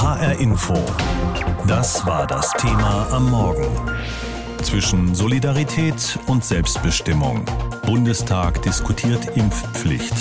HR Info. Das war das Thema am Morgen. Zwischen Solidarität und Selbstbestimmung. Bundestag diskutiert Impfpflicht.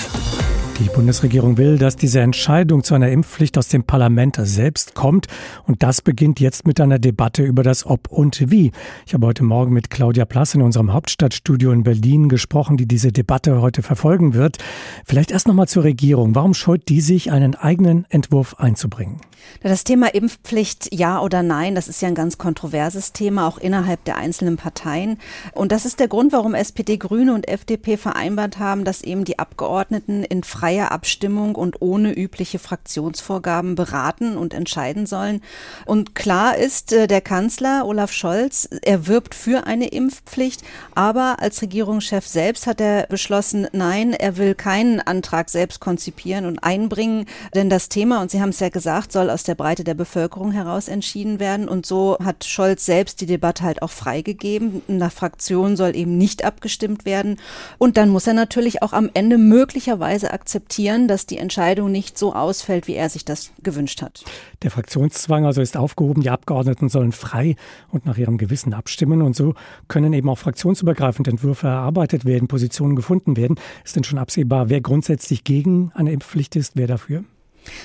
Die Bundesregierung will, dass diese Entscheidung zu einer Impfpflicht aus dem Parlament selbst kommt. Und das beginnt jetzt mit einer Debatte über das Ob und Wie. Ich habe heute Morgen mit Claudia Plass in unserem Hauptstadtstudio in Berlin gesprochen, die diese Debatte heute verfolgen wird. Vielleicht erst nochmal zur Regierung. Warum scheut die sich, einen eigenen Entwurf einzubringen? Das Thema Impfpflicht, ja oder nein, das ist ja ein ganz kontroverses Thema, auch innerhalb der einzelnen Parteien. Und das ist der Grund, warum SPD, Grüne und FDP vereinbart haben, dass eben die Abgeordneten in freier Abstimmung und ohne übliche Fraktionsvorgaben beraten und entscheiden sollen. Und klar ist, äh, der Kanzler Olaf Scholz, er wirbt für eine Impfpflicht, aber als Regierungschef selbst hat er beschlossen, nein, er will keinen Antrag selbst konzipieren und einbringen, denn das Thema, und Sie haben es ja gesagt, soll aus der Breite der Bevölkerung heraus entschieden werden. Und so hat Scholz selbst die Debatte halt auch freigegeben. Der Fraktion soll eben nicht abgestimmt werden. Und dann muss er natürlich auch am Ende möglicherweise akzeptieren, dass die Entscheidung nicht so ausfällt, wie er sich das gewünscht hat. Der Fraktionszwang also ist aufgehoben. Die Abgeordneten sollen frei und nach ihrem Gewissen abstimmen. Und so können eben auch fraktionsübergreifend Entwürfe erarbeitet werden, Positionen gefunden werden. Ist denn schon absehbar, wer grundsätzlich gegen eine Impfpflicht ist, wer dafür?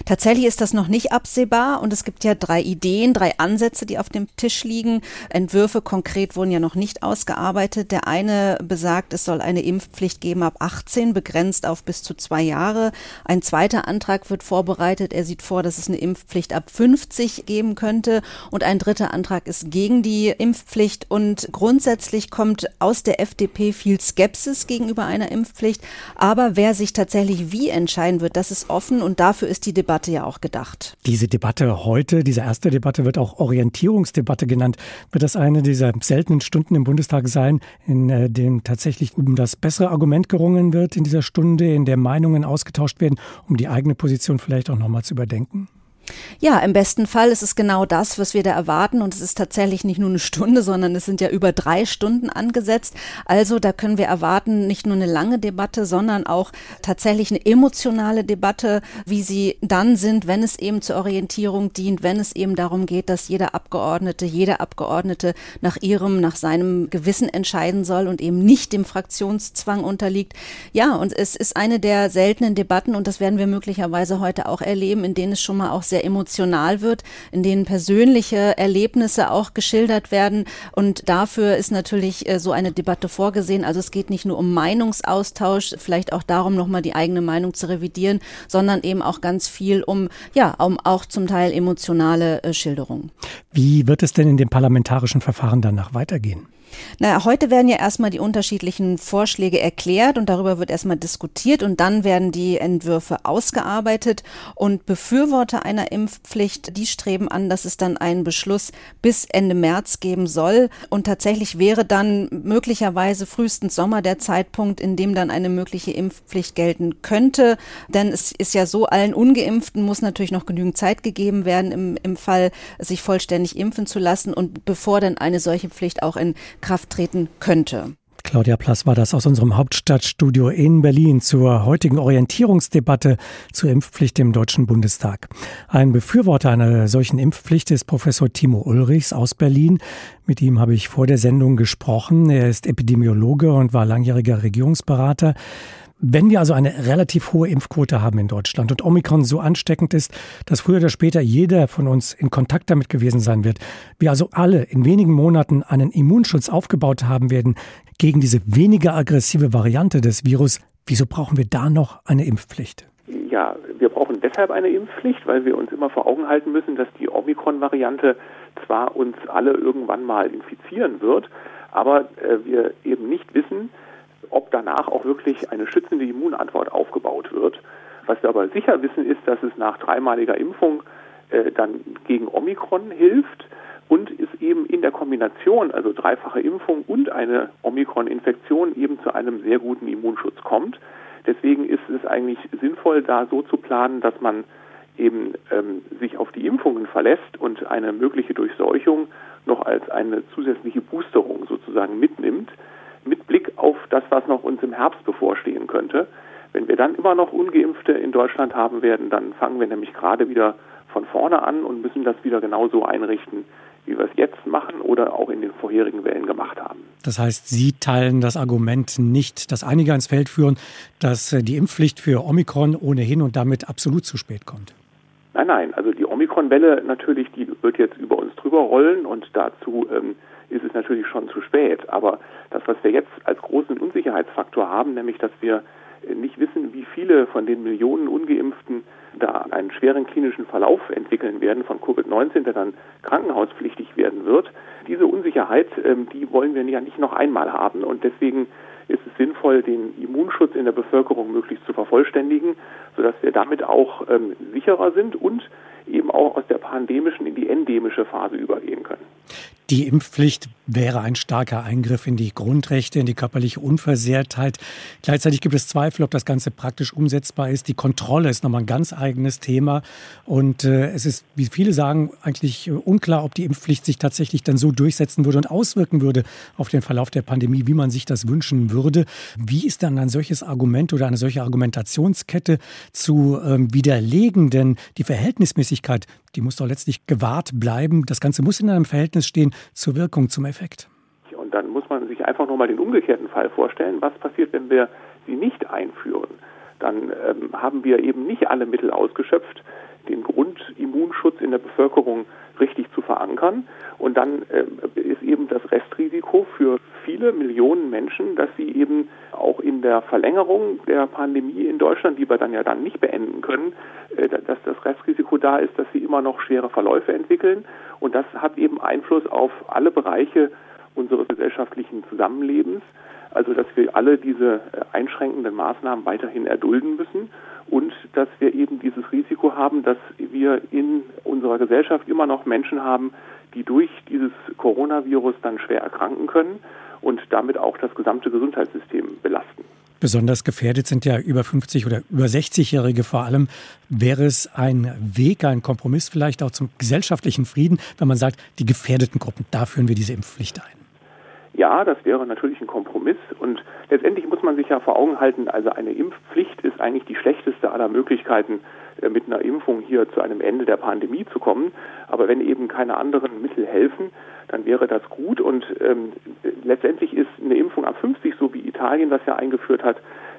Tatsächlich ist das noch nicht absehbar und es gibt ja drei Ideen, drei Ansätze, die auf dem Tisch liegen. Entwürfe konkret wurden ja noch nicht ausgearbeitet. Der eine besagt, es soll eine Impfpflicht geben ab 18, begrenzt auf bis zu zwei Jahre. Ein zweiter Antrag wird vorbereitet. Er sieht vor, dass es eine Impfpflicht ab 50 geben könnte. Und ein dritter Antrag ist gegen die Impfpflicht. Und grundsätzlich kommt aus der FDP viel Skepsis gegenüber einer Impfpflicht. Aber wer sich tatsächlich wie entscheiden wird, das ist offen und dafür ist die Debatte ja auch gedacht. Diese Debatte heute, diese erste Debatte wird auch Orientierungsdebatte genannt. Wird das eine dieser seltenen Stunden im Bundestag sein, in äh, dem tatsächlich um das bessere Argument gerungen wird in dieser Stunde, in der Meinungen ausgetauscht werden, um die eigene Position vielleicht auch nochmal zu überdenken? Ja, im besten Fall ist es genau das, was wir da erwarten. Und es ist tatsächlich nicht nur eine Stunde, sondern es sind ja über drei Stunden angesetzt. Also da können wir erwarten, nicht nur eine lange Debatte, sondern auch tatsächlich eine emotionale Debatte, wie sie dann sind, wenn es eben zur Orientierung dient, wenn es eben darum geht, dass jeder Abgeordnete, jeder Abgeordnete nach ihrem, nach seinem Gewissen entscheiden soll und eben nicht dem Fraktionszwang unterliegt. Ja, und es ist eine der seltenen Debatten und das werden wir möglicherweise heute auch erleben, in denen es schon mal auch sehr sehr emotional wird, in denen persönliche Erlebnisse auch geschildert werden. Und dafür ist natürlich äh, so eine Debatte vorgesehen. Also es geht nicht nur um Meinungsaustausch, vielleicht auch darum, nochmal die eigene Meinung zu revidieren, sondern eben auch ganz viel um, ja, um auch zum Teil emotionale äh, Schilderungen. Wie wird es denn in dem parlamentarischen Verfahren danach weitergehen? Na, heute werden ja erstmal die unterschiedlichen Vorschläge erklärt und darüber wird erstmal diskutiert und dann werden die Entwürfe ausgearbeitet. Und Befürworter einer Impfpflicht, die streben an, dass es dann einen Beschluss bis Ende März geben soll. Und tatsächlich wäre dann möglicherweise frühestens Sommer der Zeitpunkt, in dem dann eine mögliche Impfpflicht gelten könnte, denn es ist ja so, allen Ungeimpften muss natürlich noch genügend Zeit gegeben werden im, im Fall, sich vollständig impfen zu lassen. Und bevor dann eine solche Pflicht auch in Kraft treten könnte. Claudia Plass war das aus unserem Hauptstadtstudio in Berlin zur heutigen Orientierungsdebatte zur Impfpflicht im Deutschen Bundestag. Ein Befürworter einer solchen Impfpflicht ist Professor Timo Ulrichs aus Berlin. Mit ihm habe ich vor der Sendung gesprochen. Er ist Epidemiologe und war langjähriger Regierungsberater. Wenn wir also eine relativ hohe Impfquote haben in Deutschland und Omikron so ansteckend ist, dass früher oder später jeder von uns in Kontakt damit gewesen sein wird, wir also alle in wenigen Monaten einen Immunschutz aufgebaut haben werden gegen diese weniger aggressive Variante des Virus, wieso brauchen wir da noch eine Impfpflicht? Ja, wir brauchen deshalb eine Impfpflicht, weil wir uns immer vor Augen halten müssen, dass die Omikron-Variante zwar uns alle irgendwann mal infizieren wird, aber äh, wir eben nicht wissen, ob danach auch wirklich eine schützende Immunantwort aufgebaut wird. Was wir aber sicher wissen, ist, dass es nach dreimaliger Impfung äh, dann gegen Omikron hilft und es eben in der Kombination, also dreifache Impfung und eine Omikron-Infektion eben zu einem sehr guten Immunschutz kommt. Deswegen ist es eigentlich sinnvoll, da so zu planen, dass man eben ähm, sich auf die Impfungen verlässt und eine mögliche Durchseuchung noch als eine zusätzliche Boosterung sozusagen mitnimmt mit Blick auf das, was noch uns im Herbst bevorstehen könnte. Wenn wir dann immer noch ungeimpfte in Deutschland haben werden, dann fangen wir nämlich gerade wieder von vorne an und müssen das wieder genauso einrichten, wie wir es jetzt machen oder auch in den vorherigen Wellen gemacht haben. Das heißt, Sie teilen das Argument nicht, das einige ans Feld führen, dass äh, die Impfpflicht für Omikron ohnehin und damit absolut zu spät kommt. Nein, nein, also die Omikron-Welle natürlich, die wird jetzt über uns drüber rollen und dazu ähm, ist es natürlich schon zu spät. Aber das, was wir jetzt als großen Unsicherheitsfaktor haben, nämlich dass wir nicht wissen, wie viele von den Millionen Ungeimpften da einen schweren klinischen Verlauf entwickeln werden von Covid-19, der dann krankenhauspflichtig werden wird. Diese Unsicherheit, ähm, die wollen wir ja nicht noch einmal haben und deswegen ist es sinnvoll, den Immunschutz in der Bevölkerung möglichst zu vervollständigen, sodass wir damit auch ähm, sicherer sind und eben auch aus der pandemischen in die endemische Phase übergehen können. Die Impfpflicht wäre ein starker Eingriff in die Grundrechte, in die körperliche Unversehrtheit. Gleichzeitig gibt es Zweifel, ob das Ganze praktisch umsetzbar ist. Die Kontrolle ist nochmal ein ganz eigenes Thema. Und äh, es ist, wie viele sagen, eigentlich äh, unklar, ob die Impfpflicht sich tatsächlich dann so durchsetzen würde und auswirken würde auf den Verlauf der Pandemie, wie man sich das wünschen würde. Wie ist dann ein solches Argument oder eine solche Argumentationskette zu ähm, widerlegen? Denn die Verhältnismäßigkeit, die muss doch letztlich gewahrt bleiben. Das Ganze muss in einem Verhältnis stehen zur Wirkung, zum Effekt. Und dann muss man sich einfach nochmal den umgekehrten Fall vorstellen. Was passiert, wenn wir sie nicht einführen? Dann ähm, haben wir eben nicht alle Mittel ausgeschöpft, den Grundimmunschutz in der Bevölkerung richtig zu verankern. Und dann äh, ist eben das Restrisiko für viele Millionen Menschen, dass sie eben auch in der Verlängerung der Pandemie in Deutschland, die wir dann ja dann nicht beenden können, äh, dass das Restrisiko da ist, dass sie immer noch schwere Verläufe entwickeln. Und das hat eben Einfluss auf alle Bereiche unseres gesellschaftlichen Zusammenlebens. Also dass wir alle diese äh, einschränkenden Maßnahmen weiterhin erdulden müssen und dass wir eben dieses Risiko haben, dass wir in unserer Gesellschaft immer noch Menschen haben, die durch dieses Coronavirus dann schwer erkranken können und damit auch das gesamte Gesundheitssystem belasten. Besonders gefährdet sind ja über 50 oder über 60-Jährige vor allem. Wäre es ein Weg, ein Kompromiss vielleicht auch zum gesellschaftlichen Frieden, wenn man sagt, die gefährdeten Gruppen, da führen wir diese Impfpflicht ein? Ja, das wäre natürlich ein Kompromiss und letztendlich muss man sich ja vor Augen halten, also eine Impfpflicht ist eigentlich die schlechteste aller Möglichkeiten, äh, mit einer Impfung hier zu einem Ende der Pandemie zu kommen. Aber wenn eben keine anderen Mittel helfen, dann wäre das gut. Und ähm, letztendlich ist eine Impfung ab 50, so wie Italien das ja eingeführt hat,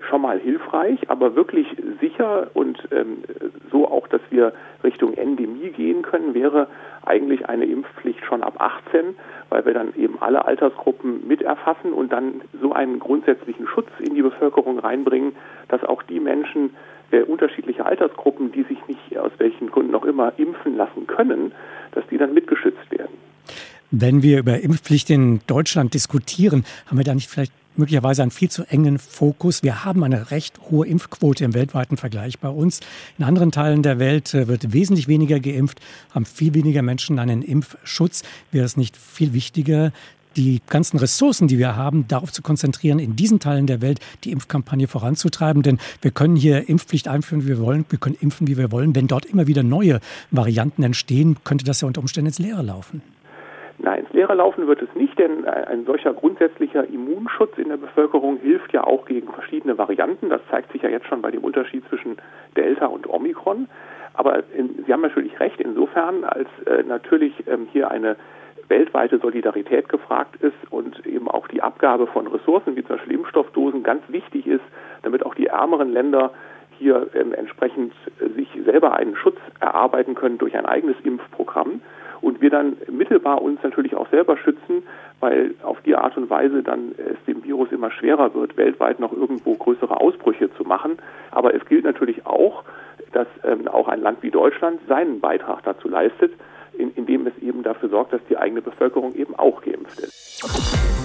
schon mal hilfreich, aber wirklich sicher. Und ähm, so auch, dass wir Richtung Endemie gehen können, wäre eigentlich eine Impfpflicht schon ab 18, weil wir dann eben alle Altersgruppen mit erfassen und dann so einen grundsätzlichen Schutz in die Bevölkerung reinbringen, dass auch die Menschen äh, unterschiedliche Altersgruppen, die sich nicht aus welchen Gründen auch immer impfen lassen können, dass die dann mitgeschützt werden. Wenn wir über Impfpflicht in Deutschland diskutieren, haben wir da nicht vielleicht möglicherweise einen viel zu engen Fokus. Wir haben eine recht hohe Impfquote im weltweiten Vergleich bei uns. In anderen Teilen der Welt äh, wird wesentlich weniger geimpft, haben viel weniger Menschen einen Impfschutz. Wäre es nicht viel wichtiger, die ganzen Ressourcen, die wir haben, darauf zu konzentrieren, in diesen Teilen der Welt die Impfkampagne voranzutreiben. Denn wir können hier Impfpflicht einführen, wie wir wollen. Wir können impfen, wie wir wollen. Wenn dort immer wieder neue Varianten entstehen, könnte das ja unter Umständen ins Leere laufen. Nein, ins Leere laufen wird es nicht, denn ein solcher grundsätzlicher Immunschutz in der Bevölkerung hilft ja auch gegen verschiedene Varianten. Das zeigt sich ja jetzt schon bei dem Unterschied zwischen Delta und Omikron. Aber in, Sie haben natürlich recht, insofern, als äh, natürlich ähm, hier eine weltweite Solidarität gefragt ist und eben auch die Abgabe von Ressourcen wie zum Beispiel Impfstoffdosen ganz wichtig ist, damit auch die ärmeren Länder hier ähm, entsprechend äh, sich selber einen Schutz erarbeiten können durch ein eigenes Impfprogramm und wir dann mittelbar uns natürlich auch selber schützen, weil auf die Art und Weise dann es dem Virus immer schwerer wird, weltweit noch irgendwo größere Ausbrüche zu machen. Aber es gilt natürlich auch, dass ähm, auch ein Land wie Deutschland seinen Beitrag dazu leistet, in, indem es eben dafür sorgt, dass die eigene Bevölkerung eben auch geimpft ist.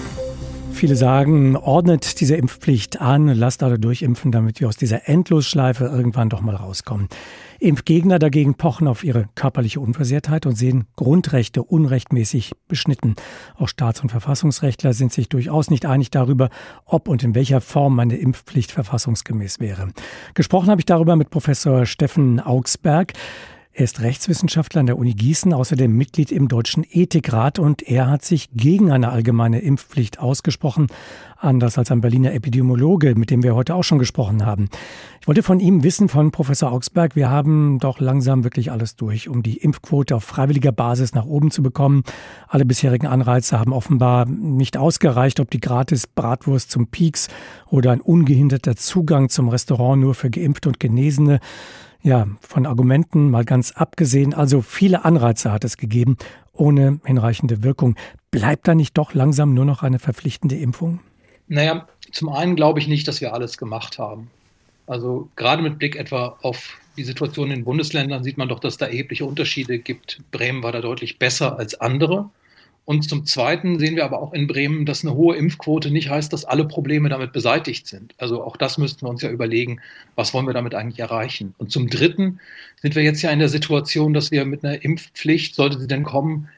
Viele sagen, ordnet diese Impfpflicht an, lasst alle durchimpfen, damit wir aus dieser Endlosschleife irgendwann doch mal rauskommen. Impfgegner dagegen pochen auf ihre körperliche Unversehrtheit und sehen Grundrechte unrechtmäßig beschnitten. Auch Staats- und Verfassungsrechtler sind sich durchaus nicht einig darüber, ob und in welcher Form eine Impfpflicht verfassungsgemäß wäre. Gesprochen habe ich darüber mit Professor Steffen Augsberg. Er ist Rechtswissenschaftler an der Uni Gießen, außerdem Mitglied im Deutschen Ethikrat und er hat sich gegen eine allgemeine Impfpflicht ausgesprochen, anders als ein Berliner Epidemiologe, mit dem wir heute auch schon gesprochen haben. Ich wollte von ihm wissen, von Professor Augsberg, wir haben doch langsam wirklich alles durch, um die Impfquote auf freiwilliger Basis nach oben zu bekommen. Alle bisherigen Anreize haben offenbar nicht ausgereicht, ob die gratis Bratwurst zum Pieks oder ein ungehinderter Zugang zum Restaurant nur für Geimpfte und Genesene. Ja, von Argumenten mal ganz abgesehen. Also viele Anreize hat es gegeben, ohne hinreichende Wirkung. Bleibt da nicht doch langsam nur noch eine verpflichtende Impfung? Naja, zum einen glaube ich nicht, dass wir alles gemacht haben. Also gerade mit Blick etwa auf die Situation in den Bundesländern sieht man doch, dass da erhebliche Unterschiede gibt. Bremen war da deutlich besser als andere. Und zum Zweiten sehen wir aber auch in Bremen, dass eine hohe Impfquote nicht heißt, dass alle Probleme damit beseitigt sind. Also auch das müssten wir uns ja überlegen, was wollen wir damit eigentlich erreichen. Und zum Dritten sind wir jetzt ja in der Situation, dass wir mit einer Impfpflicht, sollte sie denn kommen,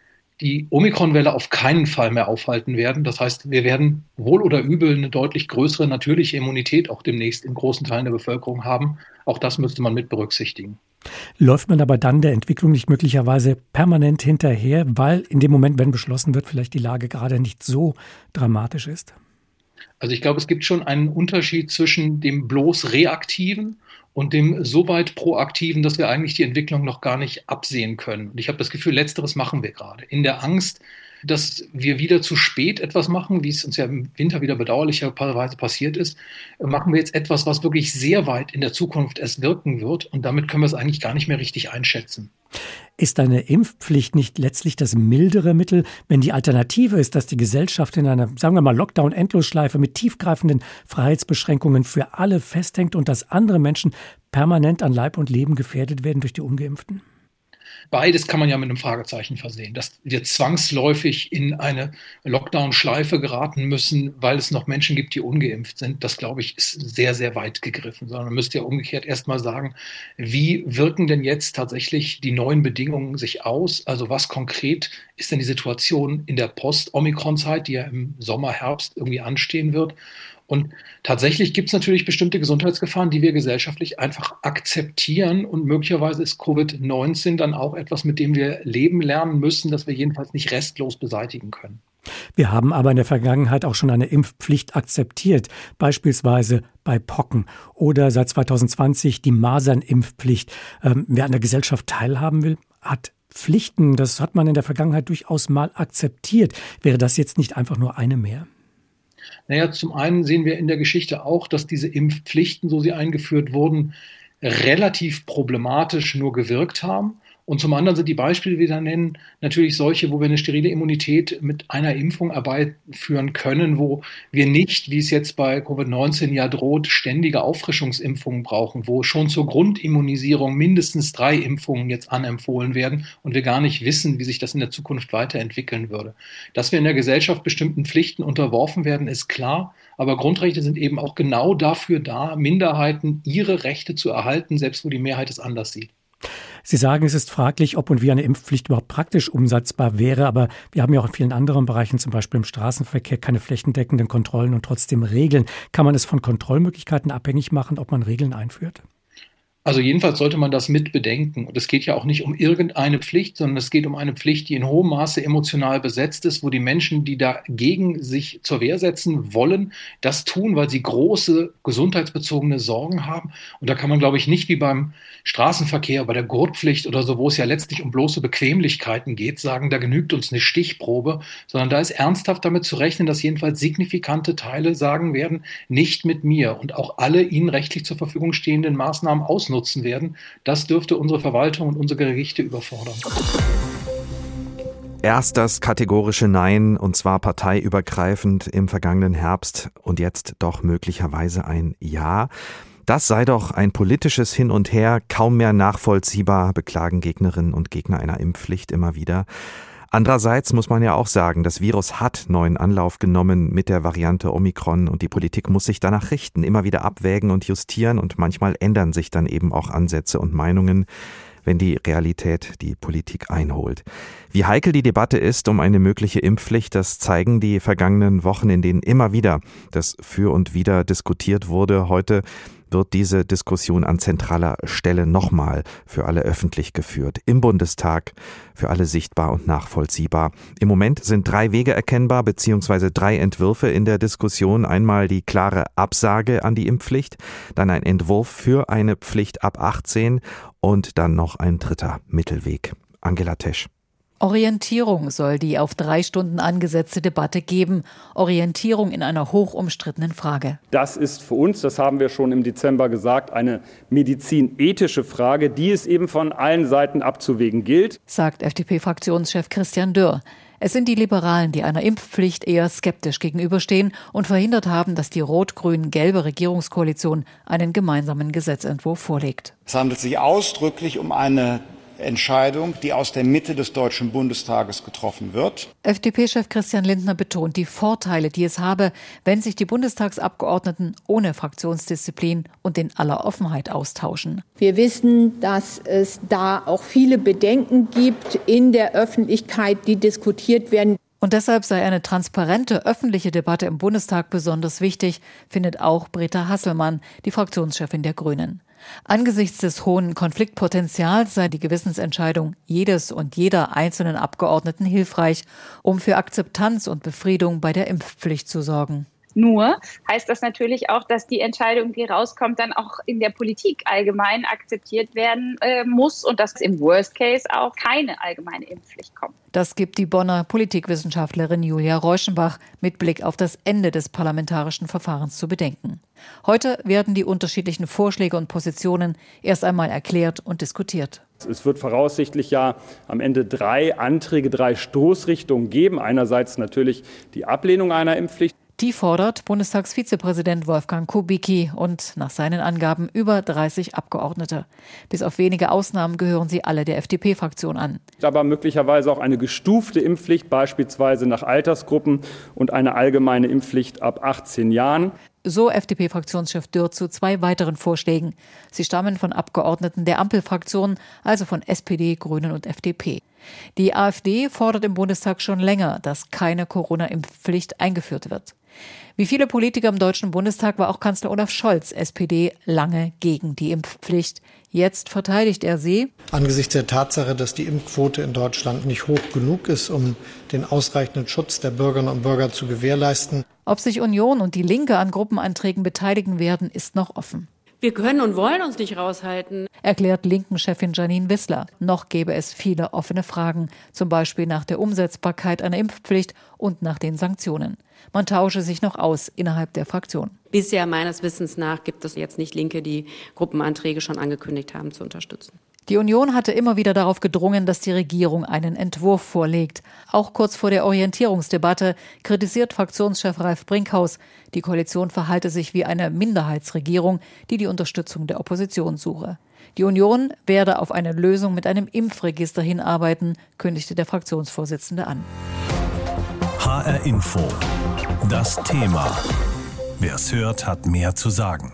die Omikron-Welle auf keinen Fall mehr aufhalten werden. Das heißt, wir werden wohl oder übel eine deutlich größere natürliche Immunität auch demnächst in großen Teilen der Bevölkerung haben. Auch das müsste man mit berücksichtigen. Läuft man aber dann der Entwicklung nicht möglicherweise permanent hinterher, weil in dem Moment, wenn beschlossen wird, vielleicht die Lage gerade nicht so dramatisch ist? Also ich glaube, es gibt schon einen Unterschied zwischen dem bloß reaktiven und dem so weit proaktiven, dass wir eigentlich die Entwicklung noch gar nicht absehen können. Und ich habe das Gefühl, letzteres machen wir gerade. In der Angst, dass wir wieder zu spät etwas machen, wie es uns ja im Winter wieder bedauerlicherweise passiert ist, machen wir jetzt etwas, was wirklich sehr weit in der Zukunft erst wirken wird. Und damit können wir es eigentlich gar nicht mehr richtig einschätzen. Ist eine Impfpflicht nicht letztlich das mildere Mittel, wenn die Alternative ist, dass die Gesellschaft in einer, sagen wir mal, Lockdown-Endlosschleife mit tiefgreifenden Freiheitsbeschränkungen für alle festhängt und dass andere Menschen permanent an Leib und Leben gefährdet werden durch die Ungeimpften? Beides kann man ja mit einem Fragezeichen versehen, dass wir zwangsläufig in eine Lockdown-Schleife geraten müssen, weil es noch Menschen gibt, die ungeimpft sind. Das, glaube ich, ist sehr, sehr weit gegriffen, sondern man müsste ja umgekehrt erstmal sagen, wie wirken denn jetzt tatsächlich die neuen Bedingungen sich aus? Also was konkret ist denn die Situation in der Post-Omikron-Zeit, die ja im Sommer, Herbst irgendwie anstehen wird? Und tatsächlich gibt es natürlich bestimmte Gesundheitsgefahren, die wir gesellschaftlich einfach akzeptieren. Und möglicherweise ist Covid-19 dann auch etwas, mit dem wir leben lernen müssen, das wir jedenfalls nicht restlos beseitigen können. Wir haben aber in der Vergangenheit auch schon eine Impfpflicht akzeptiert, beispielsweise bei Pocken oder seit 2020 die Masernimpfpflicht. Ähm, wer an der Gesellschaft teilhaben will, hat Pflichten. Das hat man in der Vergangenheit durchaus mal akzeptiert. Wäre das jetzt nicht einfach nur eine mehr? Naja, zum einen sehen wir in der Geschichte auch, dass diese Impfpflichten, so sie eingeführt wurden, relativ problematisch nur gewirkt haben. Und zum anderen sind die Beispiele, die wir da nennen, natürlich solche, wo wir eine sterile Immunität mit einer Impfung herbeiführen können, wo wir nicht, wie es jetzt bei Covid-19 ja droht, ständige Auffrischungsimpfungen brauchen, wo schon zur Grundimmunisierung mindestens drei Impfungen jetzt anempfohlen werden und wir gar nicht wissen, wie sich das in der Zukunft weiterentwickeln würde. Dass wir in der Gesellschaft bestimmten Pflichten unterworfen werden, ist klar. Aber Grundrechte sind eben auch genau dafür da, Minderheiten ihre Rechte zu erhalten, selbst wo die Mehrheit es anders sieht. Sie sagen, es ist fraglich, ob und wie eine Impfpflicht überhaupt praktisch umsetzbar wäre, aber wir haben ja auch in vielen anderen Bereichen, zum Beispiel im Straßenverkehr, keine flächendeckenden Kontrollen und trotzdem Regeln. Kann man es von Kontrollmöglichkeiten abhängig machen, ob man Regeln einführt? Also jedenfalls sollte man das mit bedenken. Und es geht ja auch nicht um irgendeine Pflicht, sondern es geht um eine Pflicht, die in hohem Maße emotional besetzt ist, wo die Menschen, die dagegen sich zur Wehr setzen wollen, das tun, weil sie große gesundheitsbezogene Sorgen haben. Und da kann man, glaube ich, nicht wie beim Straßenverkehr, bei der Gurtpflicht oder so, wo es ja letztlich um bloße Bequemlichkeiten geht, sagen, da genügt uns eine Stichprobe, sondern da ist ernsthaft damit zu rechnen, dass jedenfalls signifikante Teile sagen werden, nicht mit mir und auch alle ihnen rechtlich zur Verfügung stehenden Maßnahmen ausnutzen ausnutzen werden. Das dürfte unsere Verwaltung und unsere Gerichte überfordern. Erst das kategorische Nein, und zwar parteiübergreifend im vergangenen Herbst und jetzt doch möglicherweise ein Ja. Das sei doch ein politisches Hin und Her, kaum mehr nachvollziehbar, beklagen Gegnerinnen und Gegner einer Impfpflicht immer wieder. Andererseits muss man ja auch sagen, das Virus hat neuen Anlauf genommen mit der Variante Omikron und die Politik muss sich danach richten, immer wieder abwägen und justieren und manchmal ändern sich dann eben auch Ansätze und Meinungen wenn die Realität die Politik einholt. Wie heikel die Debatte ist um eine mögliche Impfpflicht, das zeigen die vergangenen Wochen, in denen immer wieder das für und wider diskutiert wurde. Heute wird diese Diskussion an zentraler Stelle nochmal für alle öffentlich geführt. Im Bundestag, für alle sichtbar und nachvollziehbar. Im Moment sind drei Wege erkennbar, beziehungsweise drei Entwürfe in der Diskussion. Einmal die klare Absage an die Impfpflicht, dann ein Entwurf für eine Pflicht ab 18 und dann noch ein dritter Mittelweg. Angela Tesch. Orientierung soll die auf drei Stunden angesetzte Debatte geben. Orientierung in einer hochumstrittenen Frage. Das ist für uns, das haben wir schon im Dezember gesagt, eine medizinethische Frage, die es eben von allen Seiten abzuwägen gilt, sagt FDP-Fraktionschef Christian Dürr. Es sind die Liberalen, die einer Impfpflicht eher skeptisch gegenüberstehen und verhindert haben, dass die rot-grün-gelbe Regierungskoalition einen gemeinsamen Gesetzentwurf vorlegt. Es handelt sich ausdrücklich um eine Entscheidung, die aus der Mitte des Deutschen Bundestages getroffen wird. FDP-Chef Christian Lindner betont die Vorteile, die es habe, wenn sich die Bundestagsabgeordneten ohne Fraktionsdisziplin und in aller Offenheit austauschen. Wir wissen, dass es da auch viele Bedenken gibt in der Öffentlichkeit, die diskutiert werden. Und deshalb sei eine transparente öffentliche Debatte im Bundestag besonders wichtig, findet auch Britta Hasselmann, die Fraktionschefin der Grünen. Angesichts des hohen Konfliktpotenzials sei die Gewissensentscheidung jedes und jeder einzelnen Abgeordneten hilfreich, um für Akzeptanz und Befriedung bei der Impfpflicht zu sorgen. Nur heißt das natürlich auch, dass die Entscheidung, die rauskommt, dann auch in der Politik allgemein akzeptiert werden äh, muss und dass im Worst Case auch keine allgemeine Impfpflicht kommt. Das gibt die Bonner Politikwissenschaftlerin Julia Reuschenbach mit Blick auf das Ende des parlamentarischen Verfahrens zu bedenken. Heute werden die unterschiedlichen Vorschläge und Positionen erst einmal erklärt und diskutiert. Es wird voraussichtlich ja am Ende drei Anträge, drei Stoßrichtungen geben. Einerseits natürlich die Ablehnung einer Impfpflicht. Die fordert Bundestagsvizepräsident Wolfgang Kubicki und nach seinen Angaben über 30 Abgeordnete. Bis auf wenige Ausnahmen gehören sie alle der FDP-Fraktion an. Aber möglicherweise auch eine gestufte Impfpflicht, beispielsweise nach Altersgruppen und eine allgemeine Impfpflicht ab 18 Jahren. So FDP-Fraktionschef Dürr zu zwei weiteren Vorschlägen. Sie stammen von Abgeordneten der Ampelfraktionen, also von SPD, Grünen und FDP. Die AfD fordert im Bundestag schon länger, dass keine Corona-Impfpflicht eingeführt wird. Wie viele Politiker im Deutschen Bundestag war auch Kanzler Olaf Scholz, SPD, lange gegen die Impfpflicht. Jetzt verteidigt er sie. Angesichts der Tatsache, dass die Impfquote in Deutschland nicht hoch genug ist, um den ausreichenden Schutz der Bürgerinnen und Bürger zu gewährleisten. Ob sich Union und die Linke an Gruppenanträgen beteiligen werden, ist noch offen. Wir können und wollen uns nicht raushalten, erklärt Linken-Chefin Janine Wissler. Noch gäbe es viele offene Fragen, zum Beispiel nach der Umsetzbarkeit einer Impfpflicht und nach den Sanktionen. Man tausche sich noch aus innerhalb der Fraktion. Bisher meines Wissens nach gibt es jetzt nicht Linke, die Gruppenanträge schon angekündigt haben zu unterstützen. Die Union hatte immer wieder darauf gedrungen, dass die Regierung einen Entwurf vorlegt. Auch kurz vor der Orientierungsdebatte kritisiert Fraktionschef Ralf Brinkhaus, die Koalition verhalte sich wie eine Minderheitsregierung, die die Unterstützung der Opposition suche. Die Union werde auf eine Lösung mit einem Impfregister hinarbeiten, kündigte der Fraktionsvorsitzende an. HR Info. Das Thema. Wer es hört, hat mehr zu sagen.